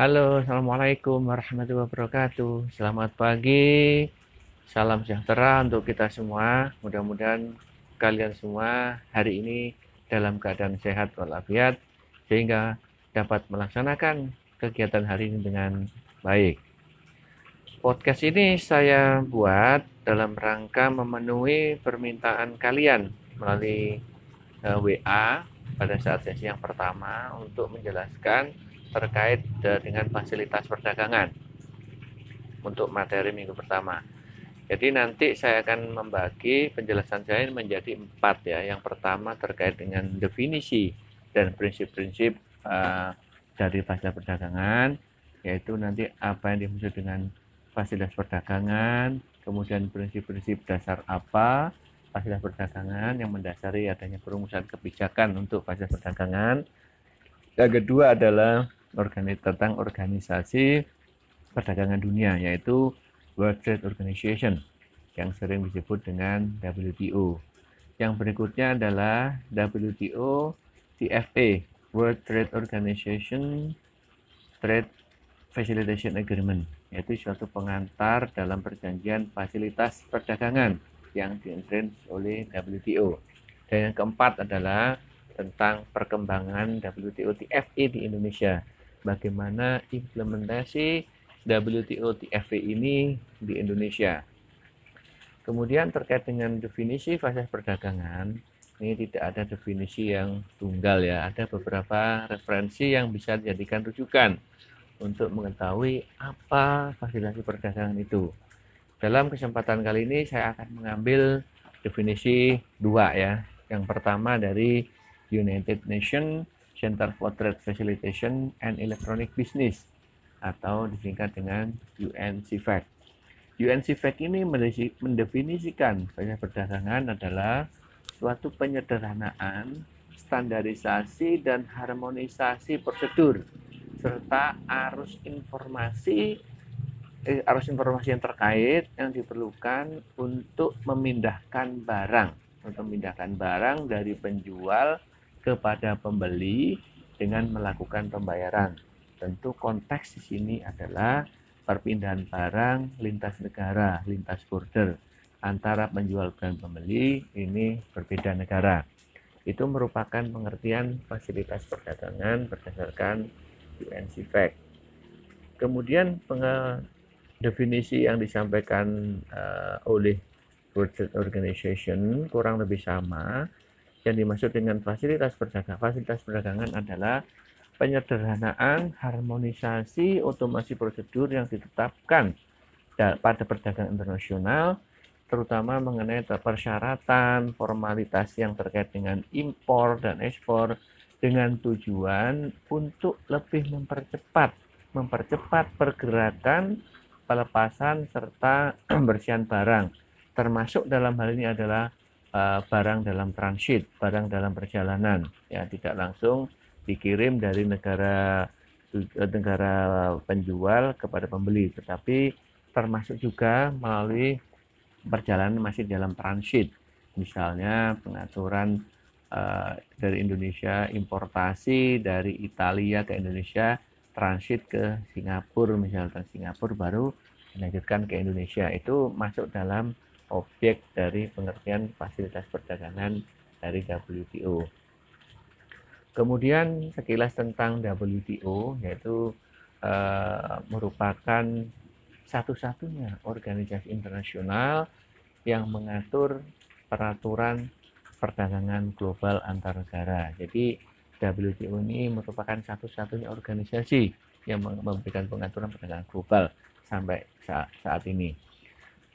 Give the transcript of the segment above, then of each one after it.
Halo, Assalamualaikum warahmatullahi wabarakatuh. Selamat pagi, salam sejahtera untuk kita semua. Mudah-mudahan kalian semua hari ini dalam keadaan sehat walafiat, sehingga dapat melaksanakan kegiatan hari ini dengan baik. Podcast ini saya buat dalam rangka memenuhi permintaan kalian melalui eh, WA pada saat sesi yang pertama untuk menjelaskan terkait dengan fasilitas perdagangan untuk materi minggu pertama. Jadi nanti saya akan membagi penjelasan saya menjadi empat ya. Yang pertama terkait dengan definisi dan prinsip-prinsip uh, dari fasilitas perdagangan, yaitu nanti apa yang dimaksud dengan fasilitas perdagangan, kemudian prinsip-prinsip dasar apa fasilitas perdagangan yang mendasari adanya perumusan kebijakan untuk fasilitas perdagangan. Yang kedua adalah organis tentang organisasi perdagangan dunia yaitu World Trade Organization yang sering disebut dengan WTO. Yang berikutnya adalah WTO TFA World Trade Organization Trade Facilitation Agreement yaitu suatu pengantar dalam perjanjian fasilitas perdagangan yang diinfluence oleh WTO. Dan yang keempat adalah tentang perkembangan WTO TFA di Indonesia bagaimana implementasi WTO TFV ini di Indonesia. Kemudian terkait dengan definisi fasilitas perdagangan, ini tidak ada definisi yang tunggal ya, ada beberapa referensi yang bisa dijadikan rujukan untuk mengetahui apa fasilitasi perdagangan itu. Dalam kesempatan kali ini saya akan mengambil definisi dua ya. Yang pertama dari United Nations Center for Trade Facilitation and Electronic Business atau disingkat dengan UNCFAC. UNCFAC ini mendefinisikan fasilitas perdagangan adalah suatu penyederhanaan, standarisasi, dan harmonisasi prosedur serta arus informasi eh, arus informasi yang terkait yang diperlukan untuk memindahkan barang untuk memindahkan barang dari penjual kepada pembeli dengan melakukan pembayaran. Tentu konteks di sini adalah perpindahan barang lintas negara, lintas border antara penjual dan pembeli ini berbeda negara. Itu merupakan pengertian fasilitas perdagangan berdasarkan UNCFAC. Kemudian definisi yang disampaikan uh, oleh World Trade Organization kurang lebih sama yang dimaksud dengan fasilitas perdagangan, fasilitas perdagangan adalah penyederhanaan, harmonisasi, otomasi prosedur yang ditetapkan pada perdagangan internasional, terutama mengenai persyaratan, formalitas yang terkait dengan impor dan ekspor dengan tujuan untuk lebih mempercepat mempercepat pergerakan pelepasan serta pembersihan barang. Termasuk dalam hal ini adalah uh, barang dalam transit, barang dalam perjalanan, ya tidak langsung dikirim dari negara eh, negara penjual kepada pembeli, tetapi termasuk juga melalui perjalanan masih dalam transit, misalnya pengaturan uh, dari Indonesia importasi dari Italia ke Indonesia transit ke Singapura misalnya Singapura baru dilanjutkan ke Indonesia. Itu masuk dalam objek dari pengertian fasilitas perdagangan dari WTO. Kemudian sekilas tentang WTO yaitu uh, merupakan satu-satunya organisasi internasional yang mengatur peraturan perdagangan global antar negara. Jadi WTO ini merupakan satu-satunya organisasi yang memberikan pengaturan perdagangan global sampai saat ini.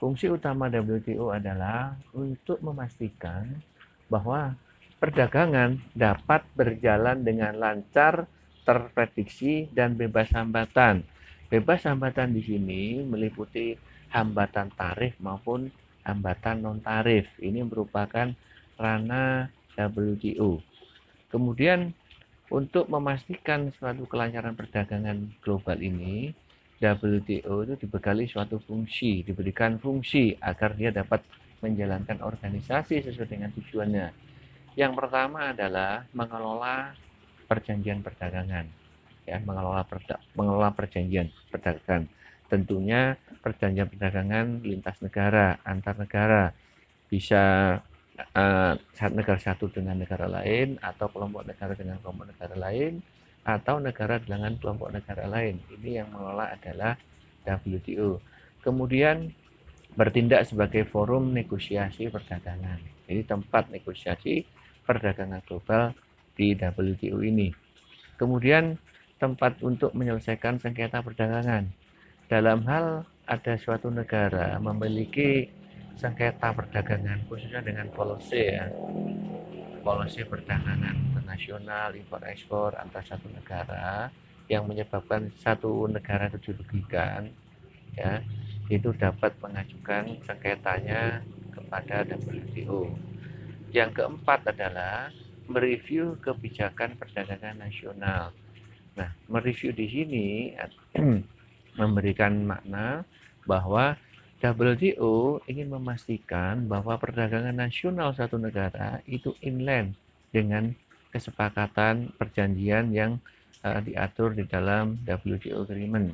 Fungsi utama WTO adalah untuk memastikan bahwa perdagangan dapat berjalan dengan lancar, terprediksi, dan bebas hambatan. Bebas hambatan di sini meliputi hambatan tarif maupun hambatan non-tarif. Ini merupakan ranah WTO. Kemudian untuk memastikan suatu kelancaran perdagangan global ini, WTO itu dibekali suatu fungsi, diberikan fungsi agar dia dapat menjalankan organisasi sesuai dengan tujuannya. Yang pertama adalah mengelola perjanjian perdagangan. ya mengelola mengelola perjanjian perdagangan. Tentunya perjanjian perdagangan lintas negara, antar negara bisa uh, negara satu dengan negara lain atau kelompok negara dengan kelompok negara lain atau negara dengan kelompok negara lain. Ini yang mengelola adalah WTO. Kemudian bertindak sebagai forum negosiasi perdagangan. Jadi tempat negosiasi perdagangan global di WTO ini. Kemudian tempat untuk menyelesaikan sengketa perdagangan. Dalam hal ada suatu negara memiliki sengketa perdagangan khususnya dengan policy ya policy perdagangan internasional impor ekspor antar satu negara yang menyebabkan satu negara itu dirugikan ya itu dapat mengajukan sengketanya kepada WTO. Yang keempat adalah mereview kebijakan perdagangan nasional. Nah, mereview di sini memberikan makna bahwa WTO ingin memastikan bahwa perdagangan nasional satu negara itu inline dengan kesepakatan perjanjian yang uh, diatur di dalam WTO agreement.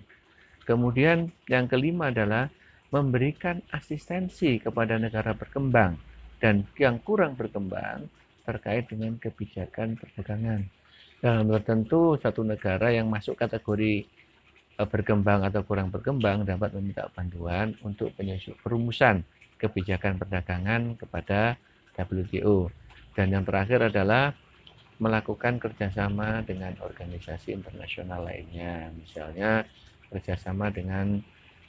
Kemudian yang kelima adalah memberikan asistensi kepada negara berkembang dan yang kurang berkembang terkait dengan kebijakan perdagangan. Dalam tertentu satu negara yang masuk kategori berkembang atau kurang berkembang dapat meminta bantuan untuk perumusan kebijakan perdagangan kepada WTO. Dan yang terakhir adalah melakukan kerjasama dengan organisasi internasional lainnya, misalnya kerjasama dengan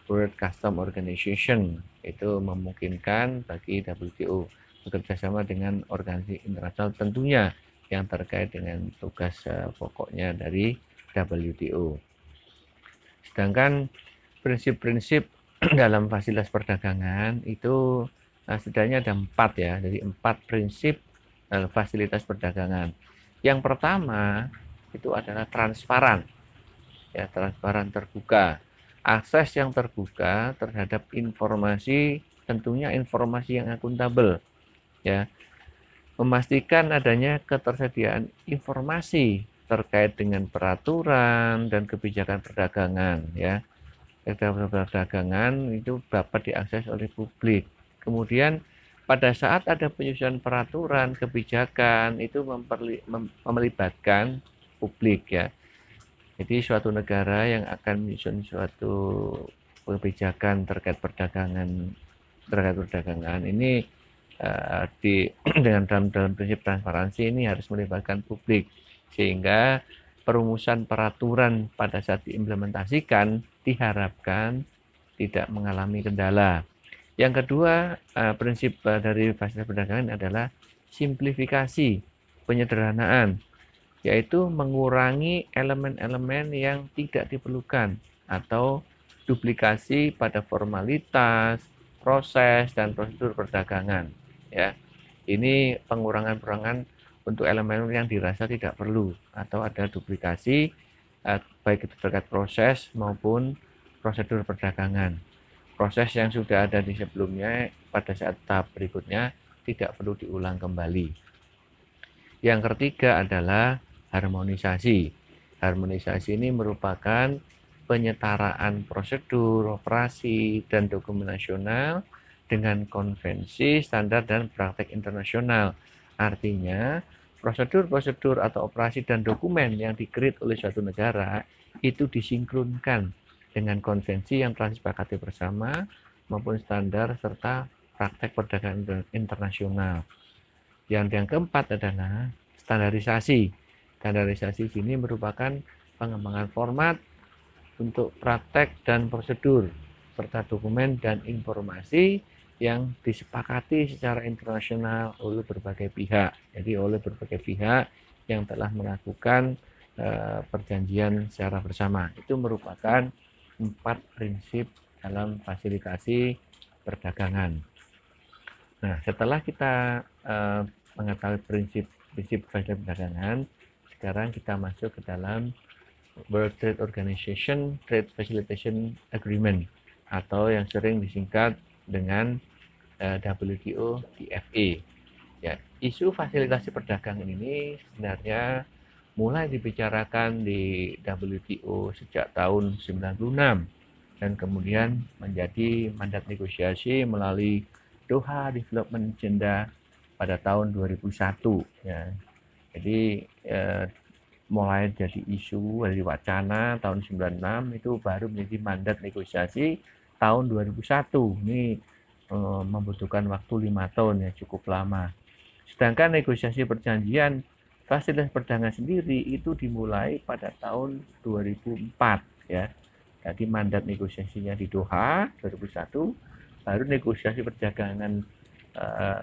World Custom Organization itu memungkinkan bagi WTO bekerjasama dengan organisasi internasional tentunya yang terkait dengan tugas uh, pokoknya dari WTO. Sedangkan prinsip-prinsip dalam fasilitas perdagangan itu uh, setidaknya ada empat ya, jadi empat prinsip fasilitas perdagangan. Yang pertama itu adalah transparan, ya transparan terbuka, akses yang terbuka terhadap informasi, tentunya informasi yang akuntabel ya. Memastikan adanya ketersediaan informasi terkait dengan peraturan dan kebijakan perdagangan ya. Kebijakan perdagangan itu dapat diakses oleh publik. Kemudian pada saat ada penyusunan peraturan kebijakan itu memperli, mem, melibatkan publik ya. Jadi suatu negara yang akan menyusun suatu kebijakan terkait perdagangan terkait perdagangan ini Eh, di dengan dalam dalam prinsip transparansi ini harus melibatkan publik sehingga perumusan peraturan pada saat diimplementasikan diharapkan tidak mengalami kendala. Yang kedua, eh, prinsip eh, dari fasilitas perdagangan adalah simplifikasi, penyederhanaan, yaitu mengurangi elemen-elemen yang tidak diperlukan atau duplikasi pada formalitas, proses, dan prosedur perdagangan ya ini pengurangan-pengurangan untuk elemen yang dirasa tidak perlu atau ada duplikasi eh, baik itu terkait proses maupun prosedur perdagangan. Proses yang sudah ada di sebelumnya pada saat tahap berikutnya tidak perlu diulang kembali. Yang ketiga adalah harmonisasi. Harmonisasi ini merupakan penyetaraan prosedur operasi dan dokumen nasional dengan konvensi, standar, dan praktek internasional. Artinya, prosedur-prosedur atau operasi dan dokumen yang dikreat oleh suatu negara itu disinkronkan dengan konvensi yang telah disepakati bersama maupun standar serta praktek perdagangan internasional. Yang yang keempat adalah standarisasi. Standarisasi ini merupakan pengembangan format untuk praktek dan prosedur serta dokumen dan informasi yang disepakati secara internasional oleh berbagai pihak. Jadi oleh berbagai pihak yang telah melakukan uh, perjanjian secara bersama. Itu merupakan empat prinsip dalam fasilitasi perdagangan. Nah, setelah kita uh, mengetahui prinsip-prinsip fasilitasi perdagangan, sekarang kita masuk ke dalam World Trade Organization Trade Facilitation Agreement atau yang sering disingkat dengan Eh, WTO DFA. Ya, isu fasilitasi perdagangan ini sebenarnya mulai dibicarakan di WTO sejak tahun 96 dan kemudian menjadi mandat negosiasi melalui Doha Development Agenda pada tahun 2001 ya. Jadi eh, mulai jadi isu dari wacana tahun 96 itu baru menjadi mandat negosiasi tahun 2001. Ini eh, membutuhkan waktu lima tahun ya cukup lama. Sedangkan negosiasi perjanjian fasilitas perdagangan sendiri itu dimulai pada tahun 2004 ya. Jadi mandat negosiasinya di Doha 2001, baru negosiasi perdagangan uh,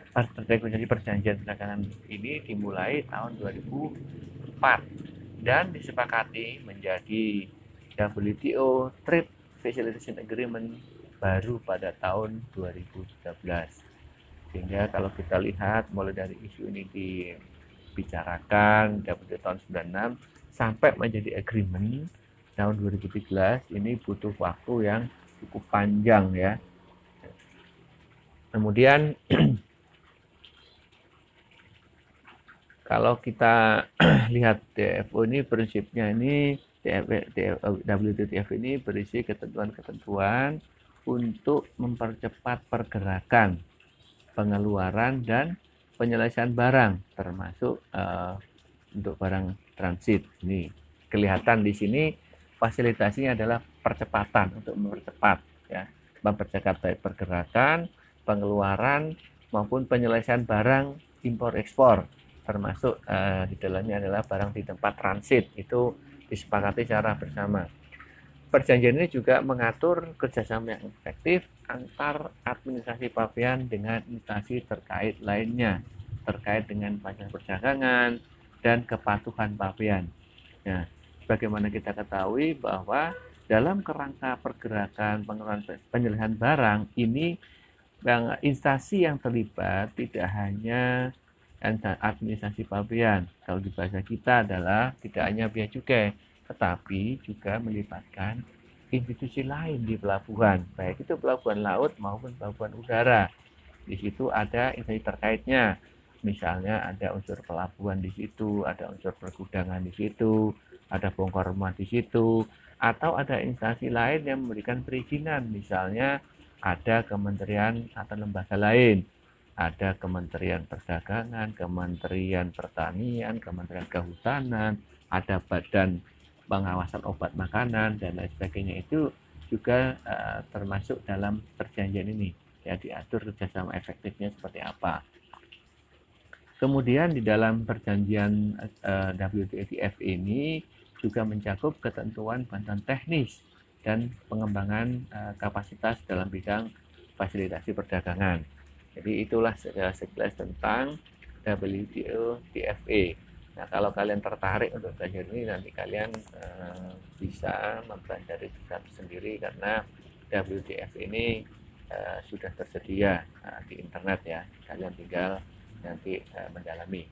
negosiasi perjanjian perdagangan ini dimulai tahun 2004 dan disepakati menjadi WTO Trade Facilitation Agreement baru pada tahun 2013. Sehingga kalau kita lihat mulai dari isu ini di bicarakan dapat tahun 96 sampai menjadi agreement tahun 2013 ini butuh waktu yang cukup panjang ya. Kemudian kalau kita lihat TFO ini prinsipnya ini WTF ini berisi ketentuan-ketentuan untuk mempercepat pergerakan pengeluaran dan penyelesaian barang termasuk uh, untuk barang transit. Ini kelihatan di sini fasilitasinya adalah percepatan untuk mempercepat ya. Mempercepat baik pergerakan pengeluaran maupun penyelesaian barang impor ekspor termasuk uh, di dalamnya adalah barang di tempat transit. Itu disepakati secara bersama perjanjian ini juga mengatur kerjasama yang efektif antar administrasi pavian dengan instansi terkait lainnya terkait dengan pajak perdagangan dan kepatuhan pavian. Nah, bagaimana kita ketahui bahwa dalam kerangka pergerakan pengelolaan penyelesaian barang ini yang instansi yang terlibat tidak hanya administrasi pavian. Kalau di bahasa kita adalah tidak hanya biaya cukai, tetapi juga melibatkan institusi lain di pelabuhan, baik itu pelabuhan laut maupun pelabuhan udara. Di situ ada institusi terkaitnya, misalnya ada unsur pelabuhan di situ, ada unsur pergudangan di situ, ada bongkar rumah di situ, atau ada instansi lain yang memberikan perizinan, misalnya ada kementerian atau lembaga lain, ada Kementerian Perdagangan, Kementerian Pertanian, Kementerian Kehutanan, ada Badan pengawasan obat makanan dan lain sebagainya itu juga uh, termasuk dalam perjanjian ini ya diatur kerjasama efektifnya seperti apa. Kemudian di dalam perjanjian uh, eh, WTF ini juga mencakup ketentuan bantuan teknis dan pengembangan uh, kapasitas dalam bidang fasilitasi perdagangan. Jadi itulah sekilas tentang WTO TFA. Nah, kalau kalian tertarik untuk belajar ini nanti kalian uh, bisa mempelajari satu sendiri karena WTF ini uh, sudah tersedia uh, di internet ya. Kalian tinggal nanti uh, mendalami.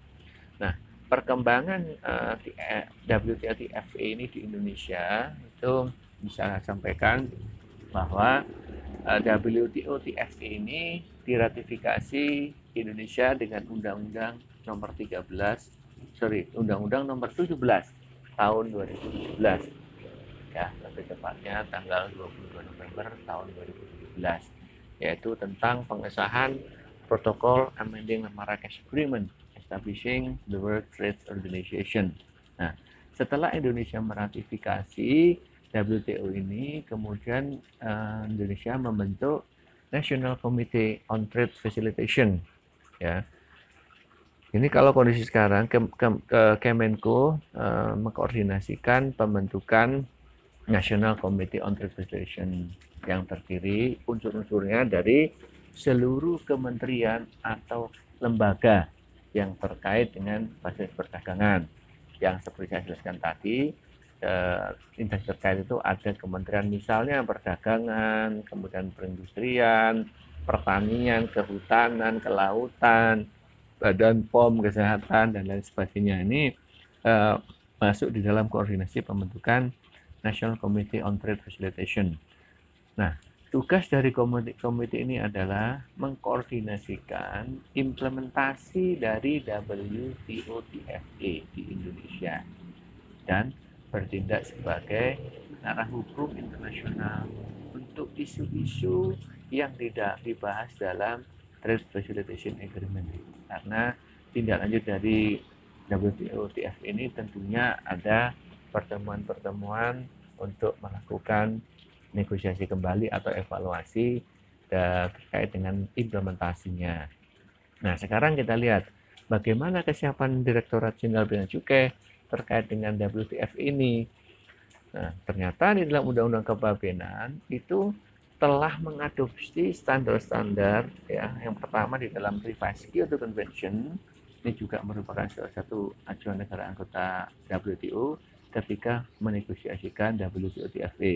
Nah, perkembangan uh, WTF ini di Indonesia itu bisa sampaikan bahwa WTO TFA ini diratifikasi Indonesia dengan Undang-Undang Nomor 13 sorry Undang-Undang Nomor 17 tahun 2017 ya lebih tepatnya tanggal 22 November tahun 2017 yaitu tentang pengesahan protokol amending Marrakesh Agreement establishing the World Trade Organization. Nah, setelah Indonesia meratifikasi WTO ini, kemudian uh, Indonesia membentuk National Committee on Trade Facilitation ya ini kalau kondisi sekarang ke, ke, ke Kemenko uh, mengkoordinasikan pembentukan National Committee on Transportation yang terdiri unsur-unsurnya dari seluruh kementerian atau lembaga yang terkait dengan fasilitas perdagangan. Yang seperti saya jelaskan tadi, eh, terkait itu ada kementerian misalnya perdagangan, kemudian perindustrian, pertanian, kehutanan, kelautan, Badan POM Kesehatan dan lain sebagainya ini uh, masuk di dalam koordinasi pembentukan National Committee on Trade Facilitation. Nah, tugas dari komite, komite ini adalah mengkoordinasikan implementasi dari WTO TFA di Indonesia. dan bertindak sebagai arah hukum internasional untuk isu-isu yang tidak dibahas dalam Trade Facilitation Agreement karena tindak lanjut dari WTO TF ini tentunya ada pertemuan-pertemuan untuk melakukan negosiasi kembali atau evaluasi terkait dengan implementasinya. Nah, sekarang kita lihat bagaimana kesiapan Direktorat Jenderal Bea Cukai terkait dengan WTF ini. Nah, ternyata di dalam Undang-Undang Kepabeanan itu telah mengadopsi standar-standar ya yang pertama di dalam Revised Kyoto Convention ini juga merupakan salah satu acuan negara anggota WTO ketika menegosiasikan WTO TFE.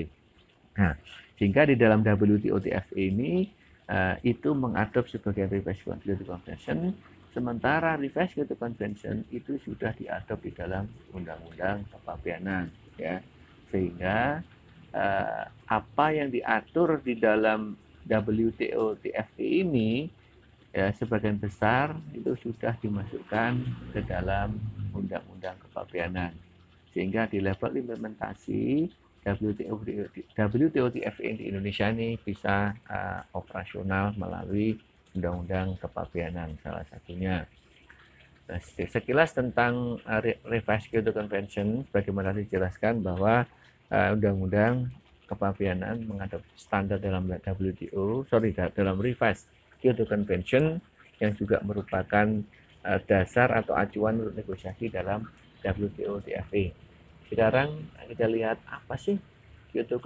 Nah, sehingga di dalam WTO TFE ini uh, itu mengadop sebagai Revised Kyoto Convention sementara Revised Kyoto Convention itu sudah diadop di dalam Undang-Undang Kepabeanan ya sehingga uh, apa yang diatur di dalam WTO TFT ini ya sebagian besar itu sudah dimasukkan ke dalam undang-undang kepabeanan sehingga di level implementasi WTO WTO di Indonesia ini bisa uh, operasional melalui undang-undang kepabeanan salah satunya. Nah, sekilas tentang Revised Kyoto Convention, bagaimana dijelaskan bahwa uh, undang-undang kepabianan menghadap standar dalam WTO, sorry dalam revised Kyoto Convention yang juga merupakan uh, dasar atau acuan untuk negosiasi dalam WTO TFE. Sekarang kita lihat apa sih Kyoto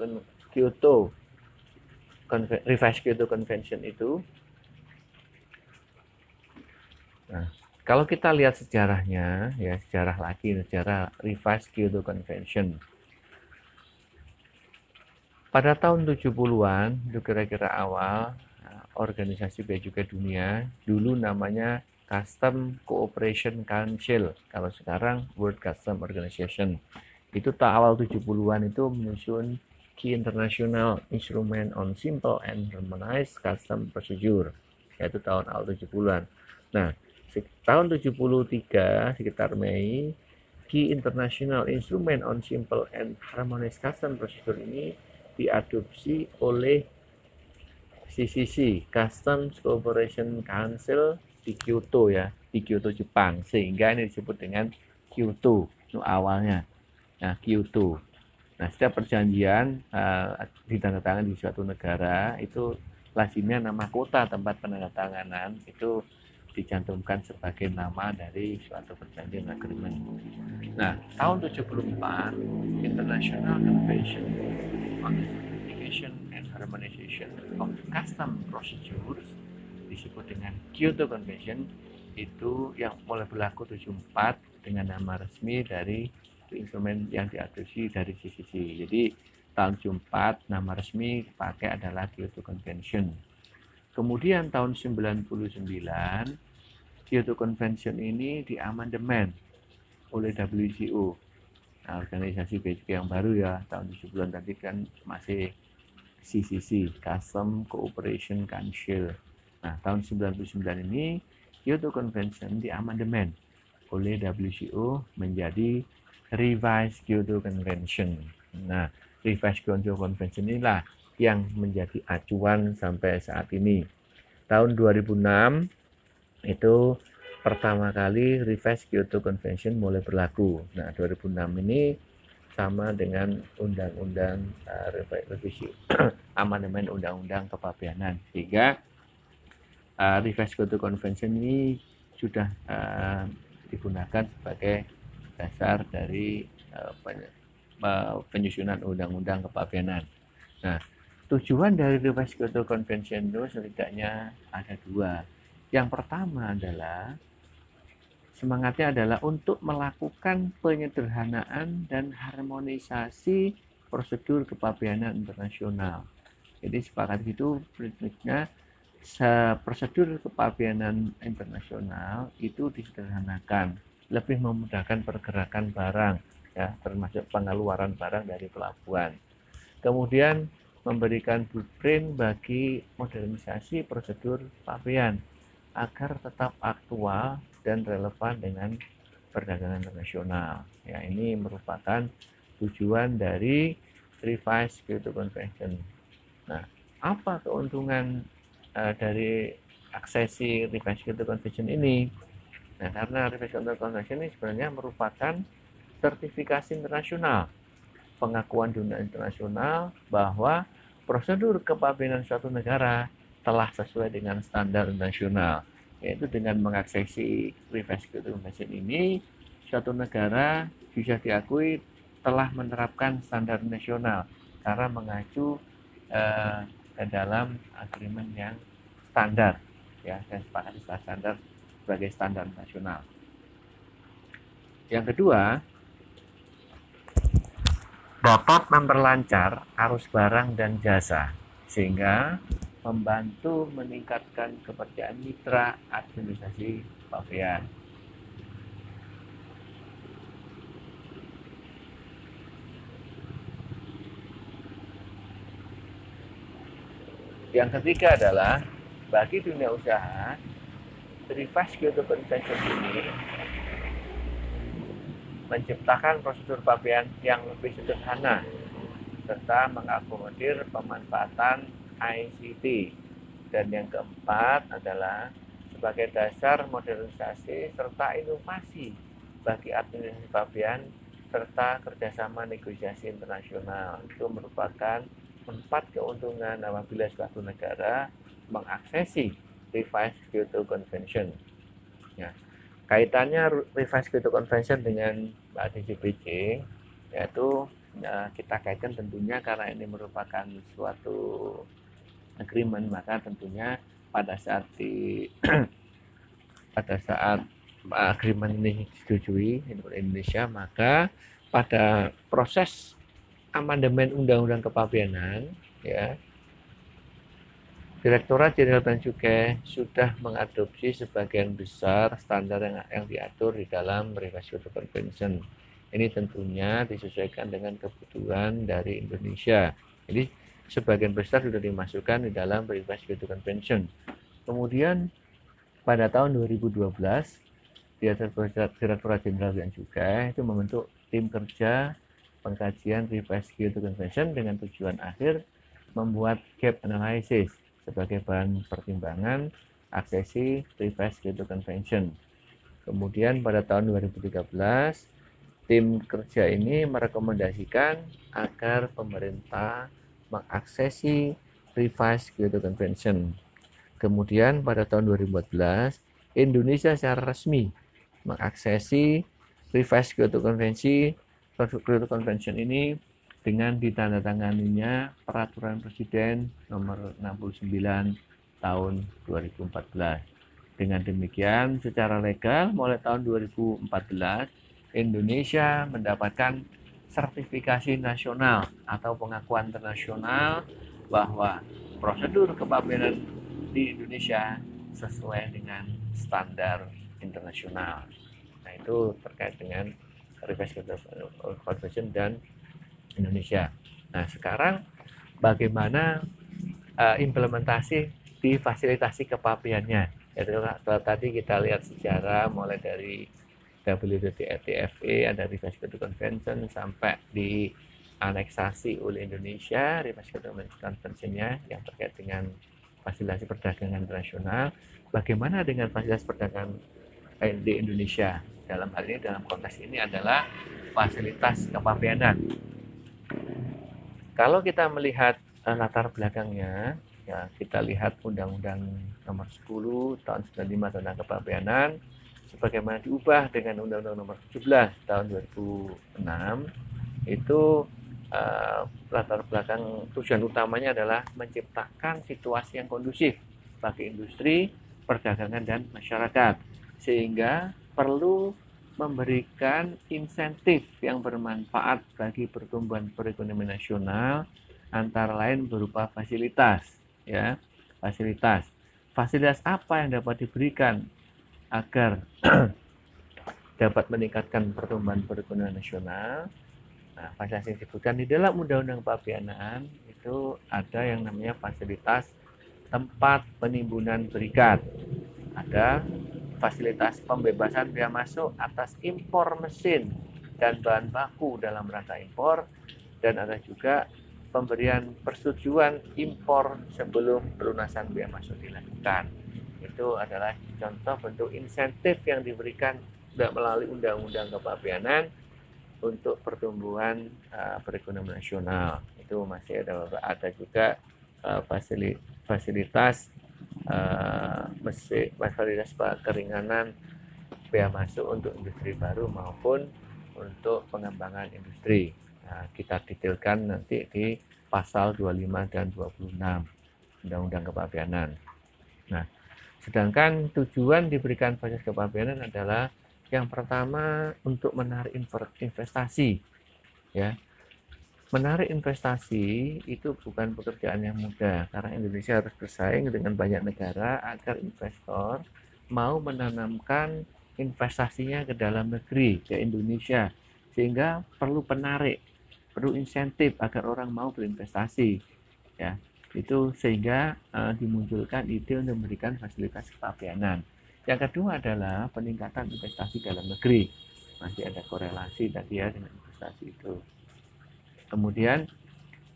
Kyoto Revised Kyoto Convention itu. Nah, kalau kita lihat sejarahnya, ya sejarah lagi, sejarah Revised Kyoto Convention pada tahun 70-an, itu kira-kira awal, eh, organisasi bea cukai dunia, dulu namanya Custom Cooperation Council, kalau sekarang World Custom Organization. Itu tak awal 70-an itu menyusun Key International Instrument on Simple and Harmonized Custom Procedure, yaitu tahun awal 70-an. Nah, tahun 73, sekitar Mei, Key International Instrument on Simple and Harmonized Custom Procedure ini diadopsi oleh CCC Customs Cooperation Council di Kyoto ya di Kyoto Jepang. Sehingga ini disebut dengan Kyoto itu awalnya. Nah Kyoto. Nah setiap perjanjian uh, ditandatangani di suatu negara itu lazimnya nama kota tempat penandatanganan itu dicantumkan sebagai nama dari suatu perjanjian agreement. Nah, tahun 74 International Convention on and Harmonization of Custom Procedures disebut dengan Kyoto Convention itu yang mulai berlaku 74 dengan nama resmi dari instrumen yang diadopsi dari CCC. Jadi tahun 74 nama resmi dipakai adalah Kyoto Convention. Kemudian tahun 99 Kyoto Convention ini diamandemen oleh WCO. Organisasi BCK yang baru ya tahun 70-an tadi kan masih CCC, Custom Cooperation Council. Nah, tahun 99 ini Kyoto Convention diamandemen oleh WCO menjadi Revised Kyoto Convention. Nah, Revised Kyoto Convention inilah yang menjadi acuan sampai saat ini. Tahun 2006 itu pertama kali Revised Kyoto Convention mulai berlaku. Nah, 2006 ini sama dengan undang-undang uh, revisi amandemen undang-undang kepabianan sehingga uh, Revised Kyoto Convention ini sudah uh, digunakan sebagai dasar dari uh, penyusunan undang-undang kepabianan. Nah, Tujuan dari Revised Kyoto Convention itu setidaknya ada dua. Yang pertama adalah semangatnya adalah untuk melakukan penyederhanaan dan harmonisasi prosedur kepabeanan internasional. Jadi sepakat itu prinsipnya prosedur kepabeanan internasional itu disederhanakan, lebih memudahkan pergerakan barang, ya termasuk pengeluaran barang dari pelabuhan. Kemudian memberikan blueprint bagi modernisasi prosedur pabean agar tetap aktual dan relevan dengan perdagangan internasional. Ya, ini merupakan tujuan dari Revised Kyoto Convention. Nah, apa keuntungan uh, dari aksesi Revised Kyoto Convention ini? Nah, karena Revised Kyoto Convention ini sebenarnya merupakan sertifikasi internasional, pengakuan dunia internasional bahwa prosedur kepabeanan suatu negara telah sesuai dengan standar nasional yaitu dengan mengaksesi reverse convention ini suatu negara bisa diakui telah menerapkan standar nasional karena mengacu eh, ke dalam agreement yang standar ya dan sepakati standar sebagai standar nasional. Yang kedua, dapat memperlancar arus barang dan jasa sehingga membantu meningkatkan kepercayaan mitra administrasi pabean. Yang ketiga adalah bagi dunia usaha, Revised Kyoto Convention ini menciptakan prosedur pabean yang lebih sederhana serta mengakomodir pemanfaatan ICT. Dan yang keempat adalah sebagai dasar modernisasi serta inovasi bagi administrasi pabean serta kerjasama negosiasi internasional. Itu merupakan empat keuntungan apabila suatu negara mengaksesi Revised Kyoto Convention. Ya. Kaitannya Revised Kyoto Convention dengan DJPC yaitu ya, kita kaitkan tentunya karena ini merupakan suatu agreement maka tentunya pada saat di pada saat agreement ini disetujui Indonesia maka pada proses amandemen undang-undang kepabeanan ya Direktorat Jenderal Bea Cukai sudah mengadopsi sebagian besar standar yang, yang diatur di dalam Revised Convention. Ini tentunya disesuaikan dengan kebutuhan dari Indonesia. Jadi sebagian besar sudah dimasukkan di dalam Revised Kyoto Convention. Kemudian pada tahun 2012 Direktorat Jenderal Bea Cukai itu membentuk tim kerja pengkajian Revised Kyoto Convention dengan tujuan akhir membuat gap analysis sebagai bahan pertimbangan aksesi Revised Kyoto Convention. Kemudian pada tahun 2013 tim kerja ini merekomendasikan agar pemerintah mengaksesi Revised Kyoto Convention. Kemudian pada tahun 2014, Indonesia secara resmi mengaksesi Revised Kyoto Convention, Kyoto Convention ini dengan ditandatanganinya Peraturan Presiden nomor 69 tahun 2014. Dengan demikian, secara legal mulai tahun 2014, Indonesia mendapatkan sertifikasi nasional atau pengakuan internasional bahwa prosedur kepabeanan di Indonesia sesuai dengan standar internasional. Nah, itu terkait dengan Revised Convention dan Indonesia. Nah, sekarang bagaimana uh, implementasi di fasilitasi kepabeannya? Yaitu tadi kita lihat sejarah mulai dari WTTFE ada Revised Convention sampai di aneksasi oleh Indonesia. Revised Convention-nya yang terkait dengan fasilitasi perdagangan internasional. Bagaimana dengan fasilitas perdagangan di Indonesia? Dalam hal ini dalam konteks ini adalah fasilitas kepabeanan kalau kita melihat uh, latar belakangnya ya kita lihat Undang-Undang Nomor 10 Tahun 95 tentang Kepabeanan sebagaimana diubah dengan Undang-Undang Nomor 17 tahun 2006 itu uh, latar belakang tujuan utamanya adalah menciptakan situasi yang kondusif bagi industri, perdagangan dan masyarakat. Sehingga perlu memberikan insentif yang bermanfaat bagi pertumbuhan perekonomian nasional antara lain berupa fasilitas ya fasilitas. Fasilitas apa yang dapat diberikan agar dapat meningkatkan pertumbuhan perekonomian nasional. Nah, fasilitas yang disebutkan di dalam Undang-Undang Pabeanaan itu ada yang namanya fasilitas tempat penimbunan berikat. Ada fasilitas pembebasan bea masuk atas impor mesin dan bahan baku dalam rangka impor dan ada juga pemberian persetujuan impor sebelum pelunasan bea masuk dilakukan. Itu adalah contoh bentuk insentif yang diberikan melalui undang-undang kepabeanan untuk pertumbuhan uh, perekonomian nasional. Itu masih ada ada juga uh, fasilitas uh, fasilitas keringanan bea masuk untuk industri baru maupun untuk pengembangan industri. Nah, kita detailkan nanti di pasal 25 dan 26 Undang-Undang Kepabeanan. Nah, sedangkan tujuan diberikan fasilitas kepabeanan adalah yang pertama untuk menarik investasi. Ya. Menarik investasi itu bukan pekerjaan yang mudah karena Indonesia harus bersaing dengan banyak negara agar investor mau menanamkan investasinya ke dalam negeri, ke Indonesia. Sehingga perlu penarik perlu insentif agar orang mau berinvestasi ya itu sehingga uh, dimunculkan ide untuk memberikan fasilitas kepabeanan. Yang kedua adalah peningkatan investasi dalam negeri. Masih ada korelasi tadi ya dengan investasi itu. Kemudian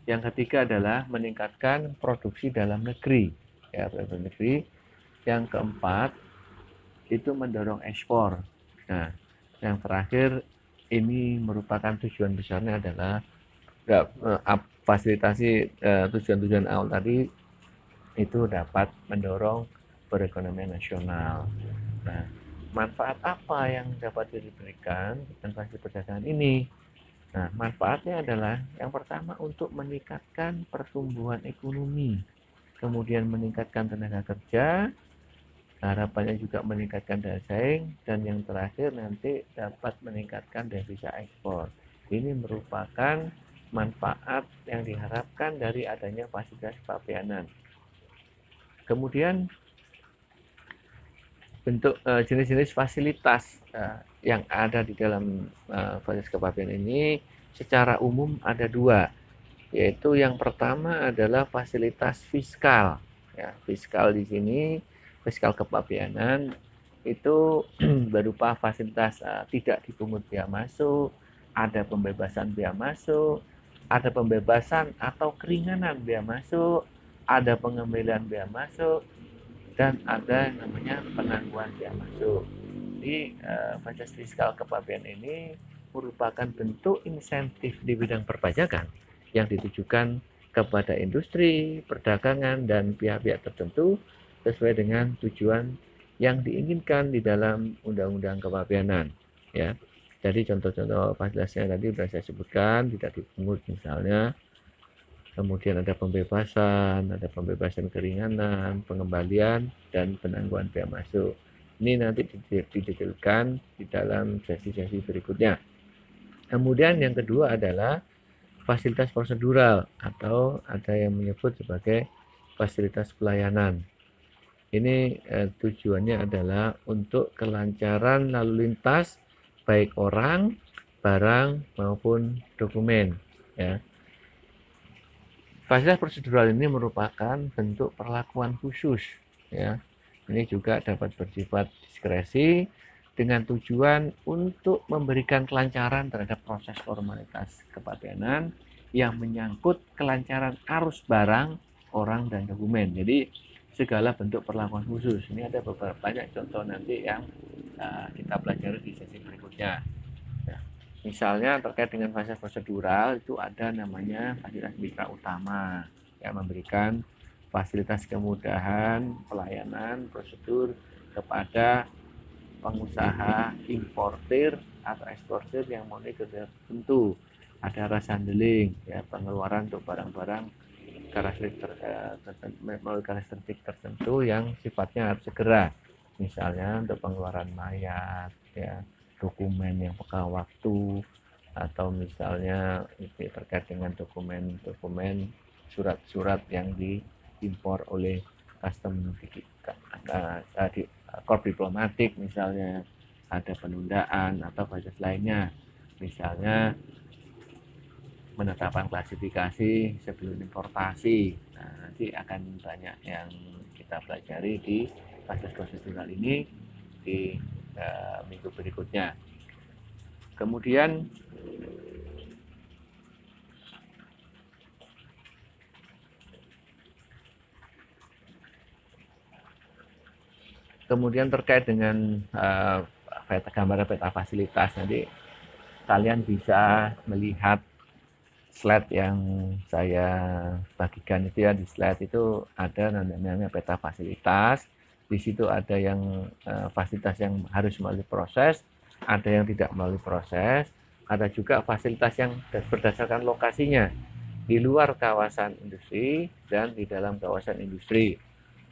yang ketiga adalah meningkatkan produksi dalam negeri ya dalam negeri. Yang keempat itu mendorong ekspor. Nah yang terakhir ini merupakan tujuan besarnya adalah ya, fasilitasi uh, tujuan-tujuan awal tadi itu dapat mendorong perekonomian nasional. Nah, manfaat apa yang dapat diberikan investasi perdagangan ini? Nah, manfaatnya adalah yang pertama untuk meningkatkan pertumbuhan ekonomi, kemudian meningkatkan tenaga kerja, harapannya juga meningkatkan daya saing dan yang terakhir nanti dapat meningkatkan devisa ekspor. Ini merupakan manfaat yang diharapkan dari adanya fasilitas kepabeanan. Kemudian bentuk eh, jenis-jenis fasilitas uh, yang ada di dalam uh, fasilitas kepabeanan ini secara umum ada dua, yaitu yang pertama adalah fasilitas fiskal. Ya, fiskal di sini fiskal kepabeanan itu berupa fasilitas tidak dipungut biaya masuk, ada pembebasan biaya masuk, ada pembebasan atau keringanan biaya masuk, ada pengambilan biaya masuk, dan ada yang namanya penangguhan biaya masuk. Jadi uh, fasilitas fiskal kepabeanan ini merupakan bentuk insentif di bidang perpajakan yang ditujukan kepada industri, perdagangan, dan pihak-pihak tertentu sesuai dengan tujuan yang diinginkan di dalam undang-undang kepabeanan ya jadi contoh-contoh fasilitasnya tadi sudah saya sebutkan tidak dipungut misalnya. Kemudian ada pembebasan ada pembebasan keringanan pengembalian dan penangguhan biaya masuk. Ini nanti didetailkan di dalam sesi-sesi berikutnya. Kemudian yang kedua adalah fasilitas prosedural atau ada yang menyebut sebagai fasilitas pelayanan. Ini eh, tujuannya adalah untuk kelancaran lalu lintas baik orang, barang maupun dokumen ya. Fasilitas prosedural ini merupakan bentuk perlakuan khusus ya. Ini juga dapat bersifat diskresi dengan tujuan untuk memberikan kelancaran terhadap proses formalitas kepabeanan yang menyangkut kelancaran arus barang, orang dan dokumen. Jadi segala bentuk perlakuan khusus. Ini ada beberapa banyak contoh nanti yang uh, kita pelajari di sesi berikutnya. Ya. Misalnya terkait dengan fasilitas prosedural itu ada namanya fasilitas mitra utama yang memberikan fasilitas kemudahan pelayanan prosedur kepada pengusaha importir atau eksportir yang memenuhi kriteria tertentu. Ada rasa handling, ya pengeluaran untuk barang-barang karakteristik eh, melalui karakteristik tertentu yang sifatnya harus segera misalnya untuk pengeluaran mayat ya dokumen yang peka waktu atau misalnya itu terkait dengan dokumen-dokumen surat-surat yang diimpor oleh custom di, di korp diplomatik misalnya ada penundaan atau fasilitas lainnya misalnya penetapan klasifikasi sebelum importasi. Nah, nanti akan banyak yang kita pelajari di kasus prosedural ini. di uh, minggu berikutnya. Kemudian Kemudian terkait dengan uh, peta gambar peta fasilitas nanti kalian bisa melihat slide yang saya bagikan itu ya di slide itu ada namanya peta fasilitas. Di situ ada yang uh, fasilitas yang harus melalui proses, ada yang tidak melalui proses, ada juga fasilitas yang berdasarkan lokasinya di luar kawasan industri dan di dalam kawasan industri.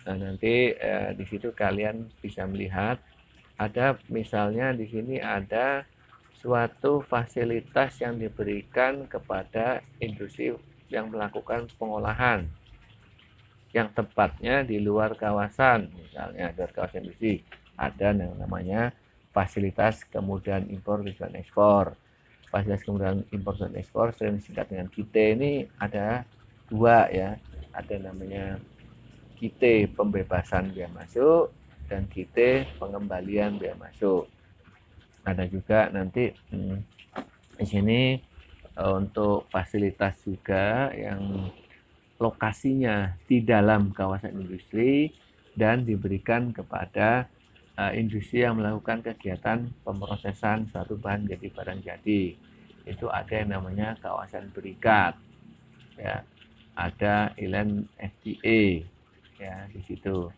Nah, nanti eh, di situ kalian bisa melihat ada misalnya di sini ada suatu fasilitas yang diberikan kepada industri yang melakukan pengolahan yang tepatnya di luar kawasan misalnya luar kawasan industri ada yang namanya fasilitas kemudian impor dan ekspor. Fasilitas kemudian impor dan ekspor sering disingkat dengan kita ini ada dua ya. Ada namanya kita pembebasan biaya masuk dan kita pengembalian biaya masuk. Ada juga nanti hmm, di sini uh, untuk fasilitas juga yang lokasinya di dalam kawasan industri dan diberikan kepada uh, industri yang melakukan kegiatan pemrosesan suatu bahan jadi barang jadi. Itu ada yang namanya kawasan berikat. Ya. Ada ilan FTA ya di situ.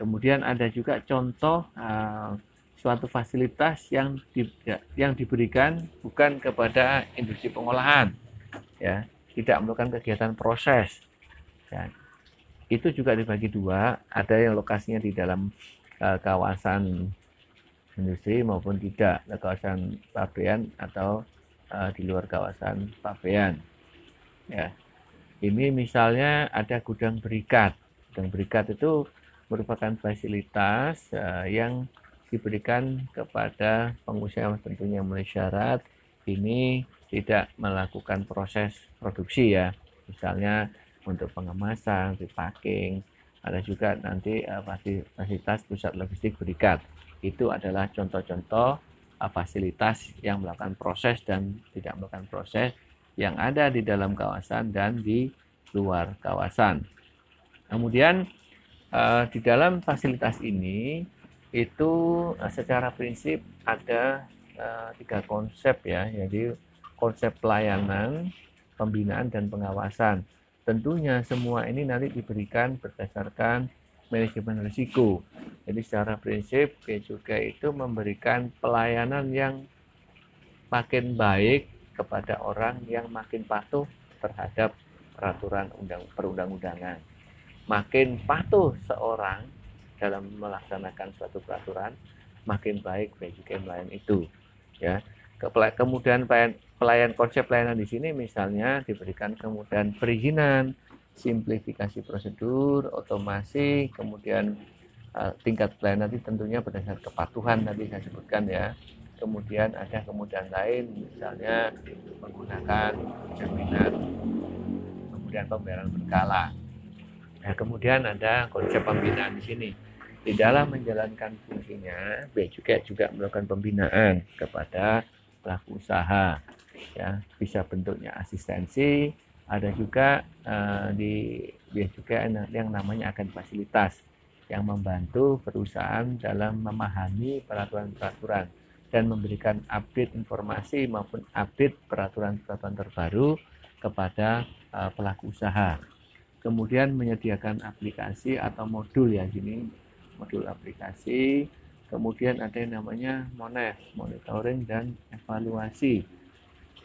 Kemudian ada juga contoh uh, suatu fasilitas yang di, ya, yang diberikan bukan kepada industri pengolahan, ya tidak melakukan kegiatan proses. Ya. Itu juga dibagi dua, ada yang lokasinya di dalam uh, kawasan industri maupun tidak, kawasan pabean atau uh, di luar kawasan pabean. Ya. Ini misalnya ada gudang berikat Gudang berikat itu merupakan fasilitas uh, yang diberikan kepada pengusaha tentunya memenuhi syarat ini tidak melakukan proses produksi ya. Misalnya untuk pengemasan, repacking ada juga nanti uh, fasilitas pusat logistik berikat. Itu adalah contoh-contoh uh, fasilitas yang melakukan proses dan tidak melakukan proses yang ada di dalam kawasan dan di luar kawasan. Kemudian uh, di dalam fasilitas ini itu secara prinsip ada uh, tiga konsep ya, jadi konsep pelayanan, pembinaan dan pengawasan. Tentunya semua ini nanti diberikan berdasarkan manajemen risiko. Jadi secara prinsip juga itu memberikan pelayanan yang makin baik kepada orang yang makin patuh terhadap peraturan undang perundang-undangan makin patuh seorang dalam melaksanakan suatu peraturan, makin baik bagi pelayan itu. Ya. Kemudian pelayan, konsep pelayanan di sini misalnya diberikan kemudian perizinan, simplifikasi prosedur, otomasi, kemudian uh, tingkat pelayanan itu tentunya berdasarkan kepatuhan tadi saya sebutkan ya. Kemudian ada kemudian lain misalnya menggunakan jaminan kemudian pembayaran berkala Nah, kemudian ada konsep pembinaan di sini. Di dalam menjalankan fungsinya, Bea Cukai juga melakukan pembinaan kepada pelaku usaha. Ya, bisa bentuknya asistensi, ada juga uh, di Bea Cukai yang namanya agen fasilitas yang membantu perusahaan dalam memahami peraturan-peraturan dan memberikan update informasi maupun update peraturan-peraturan terbaru kepada uh, pelaku usaha kemudian menyediakan aplikasi atau modul ya gini modul aplikasi. Kemudian ada yang namanya monet monitoring dan evaluasi.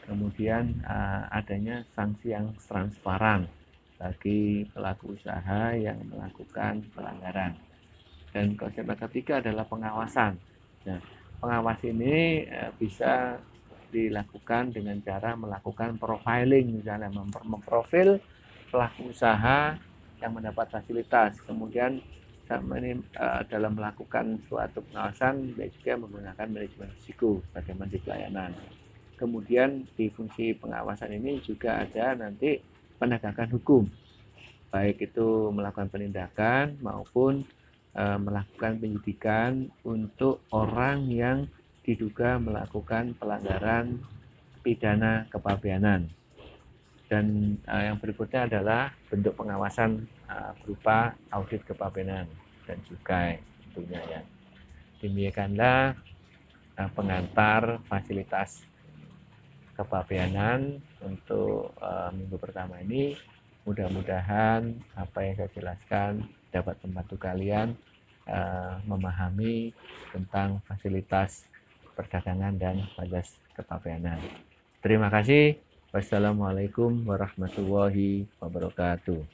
Kemudian uh, adanya sanksi yang transparan bagi pelaku usaha yang melakukan pelanggaran. Dan konsep yang ketiga adalah pengawasan. Nah pengawas ini uh, bisa dilakukan dengan cara melakukan profiling misalnya memprofil pelaku usaha yang mendapat fasilitas. Kemudian ini uh, dalam melakukan suatu pengawasan dia juga menggunakan manajemen risiko sebagai menteri pelayanan. Kemudian di fungsi pengawasan ini juga ada nanti penegakan hukum, baik itu melakukan penindakan maupun uh, melakukan penyidikan untuk orang yang diduga melakukan pelanggaran pidana kepabeanan. Dan uh, yang berikutnya adalah bentuk pengawasan uh, berupa audit kepabeanan dan juga tentunya ya. Demikianlah uh, pengantar fasilitas kepabeanan untuk uh, minggu pertama ini. Mudah-mudahan apa yang saya jelaskan dapat membantu kalian memahami tentang fasilitas perdagangan dan pajak kepabeanan. Terima kasih. Wassalamualaikum warahmatullahi wabarakatuh.